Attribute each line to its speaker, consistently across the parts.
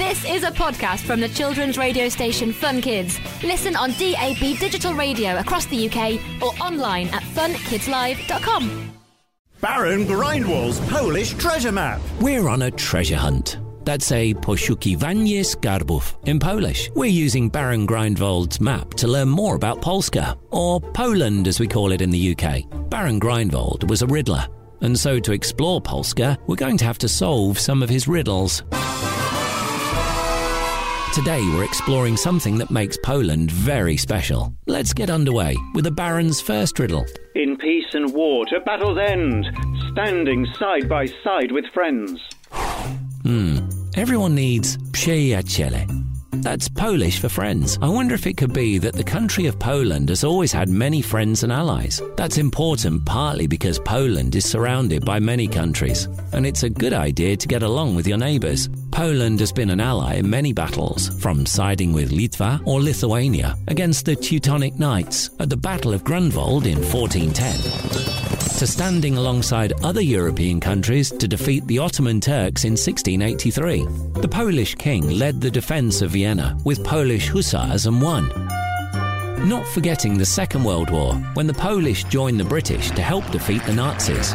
Speaker 1: This is a podcast from the children's radio station Fun Kids. Listen on DAB digital radio across the UK or online at funkidslive.com.
Speaker 2: Baron Grindwald's Polish treasure map.
Speaker 3: We're on a treasure hunt. That's a poszukiwanie skarbów in Polish. We're using Baron Grindwald's map to learn more about Polska, or Poland as we call it in the UK. Baron Grindwald was a riddler, and so to explore Polska, we're going to have to solve some of his riddles. Today we're exploring something that makes Poland very special. Let's get underway with the Baron's first riddle.
Speaker 4: In peace and war to battle's end, standing side by side with friends.
Speaker 3: Hmm. Everyone needs przyjaciele. That's Polish for friends. I wonder if it could be that the country of Poland has always had many friends and allies. That's important partly because Poland is surrounded by many countries, and it's a good idea to get along with your neighbours. Poland has been an ally in many battles, from siding with Litwa or Lithuania against the Teutonic Knights at the Battle of Grunwald in 1410 to standing alongside other European countries to defeat the Ottoman Turks in 1683. The Polish king led the defense of Vienna with Polish hussars and won. Not forgetting the Second World War, when the Polish joined the British to help defeat the Nazis.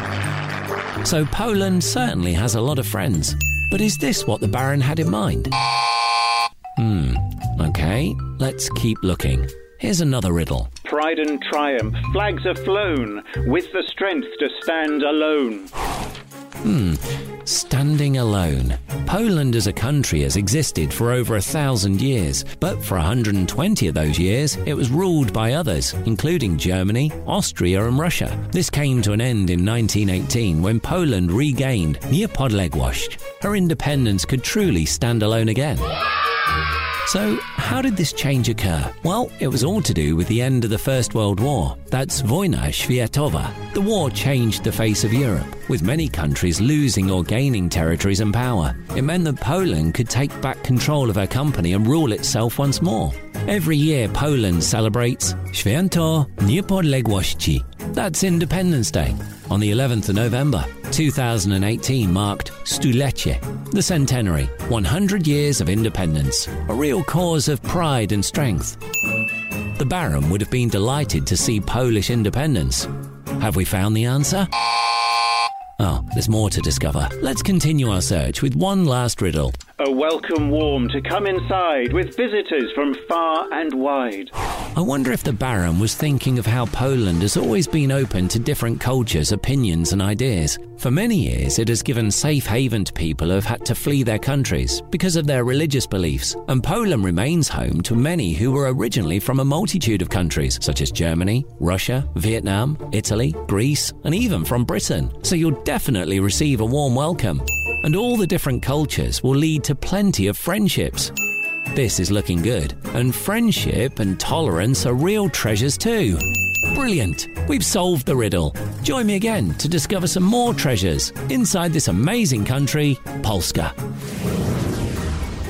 Speaker 3: So Poland certainly has a lot of friends. But is this what the Baron had in mind? Hmm, okay, let's keep looking. Here's another riddle.
Speaker 4: Pride and triumph, flags are flown, with the strength to stand alone.
Speaker 3: Hmm, standing alone. Poland as a country has existed for over a thousand years, but for 120 of those years, it was ruled by others, including Germany, Austria, and Russia. This came to an end in 1918 when Poland regained Niepodległość. Her independence could truly stand alone again. So, how did this change occur? Well, it was all to do with the end of the First World War. That's Wojna Światowa. The war changed the face of Europe, with many countries losing or gaining territories and power. It meant that Poland could take back control of her company and rule itself once more. Every year, Poland celebrates Święto Niepodległości. That's Independence Day. On the 11th of November, 2018 marked Stulecie, the centenary, 100 years of independence, a real cause of pride and strength. The Baron would have been delighted to see Polish independence. Have we found the answer? Oh, there's more to discover. Let's continue our search with one last riddle.
Speaker 4: A welcome warm to come inside with visitors from far and wide.
Speaker 3: I wonder if the Baron was thinking of how Poland has always been open to different cultures, opinions, and ideas. For many years, it has given safe haven to people who have had to flee their countries because of their religious beliefs, and Poland remains home to many who were originally from a multitude of countries, such as Germany, Russia, Vietnam, Italy, Greece, and even from Britain. So you'll definitely receive a warm welcome. And all the different cultures will lead to plenty of friendships. This is looking good, and friendship and tolerance are real treasures too. Brilliant! We've solved the riddle. Join me again to discover some more treasures inside this amazing country, Polska.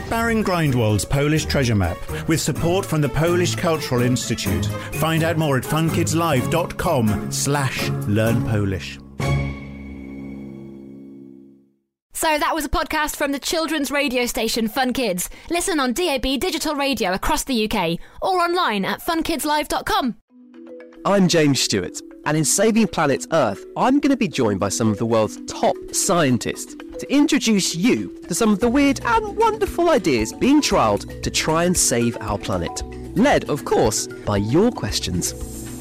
Speaker 2: Baron Grindwald's Polish treasure map with support from the Polish Cultural Institute. Find out more at funkidslive.com slash learn Polish.
Speaker 1: So that was a podcast from the children's radio station Fun Kids. Listen on DAB digital radio across the UK or online at funkidslive.com.
Speaker 5: I'm James Stewart, and in Saving Planet Earth, I'm going to be joined by some of the world's top scientists to introduce you to some of the weird and wonderful ideas being trialled to try and save our planet. Led, of course, by your questions.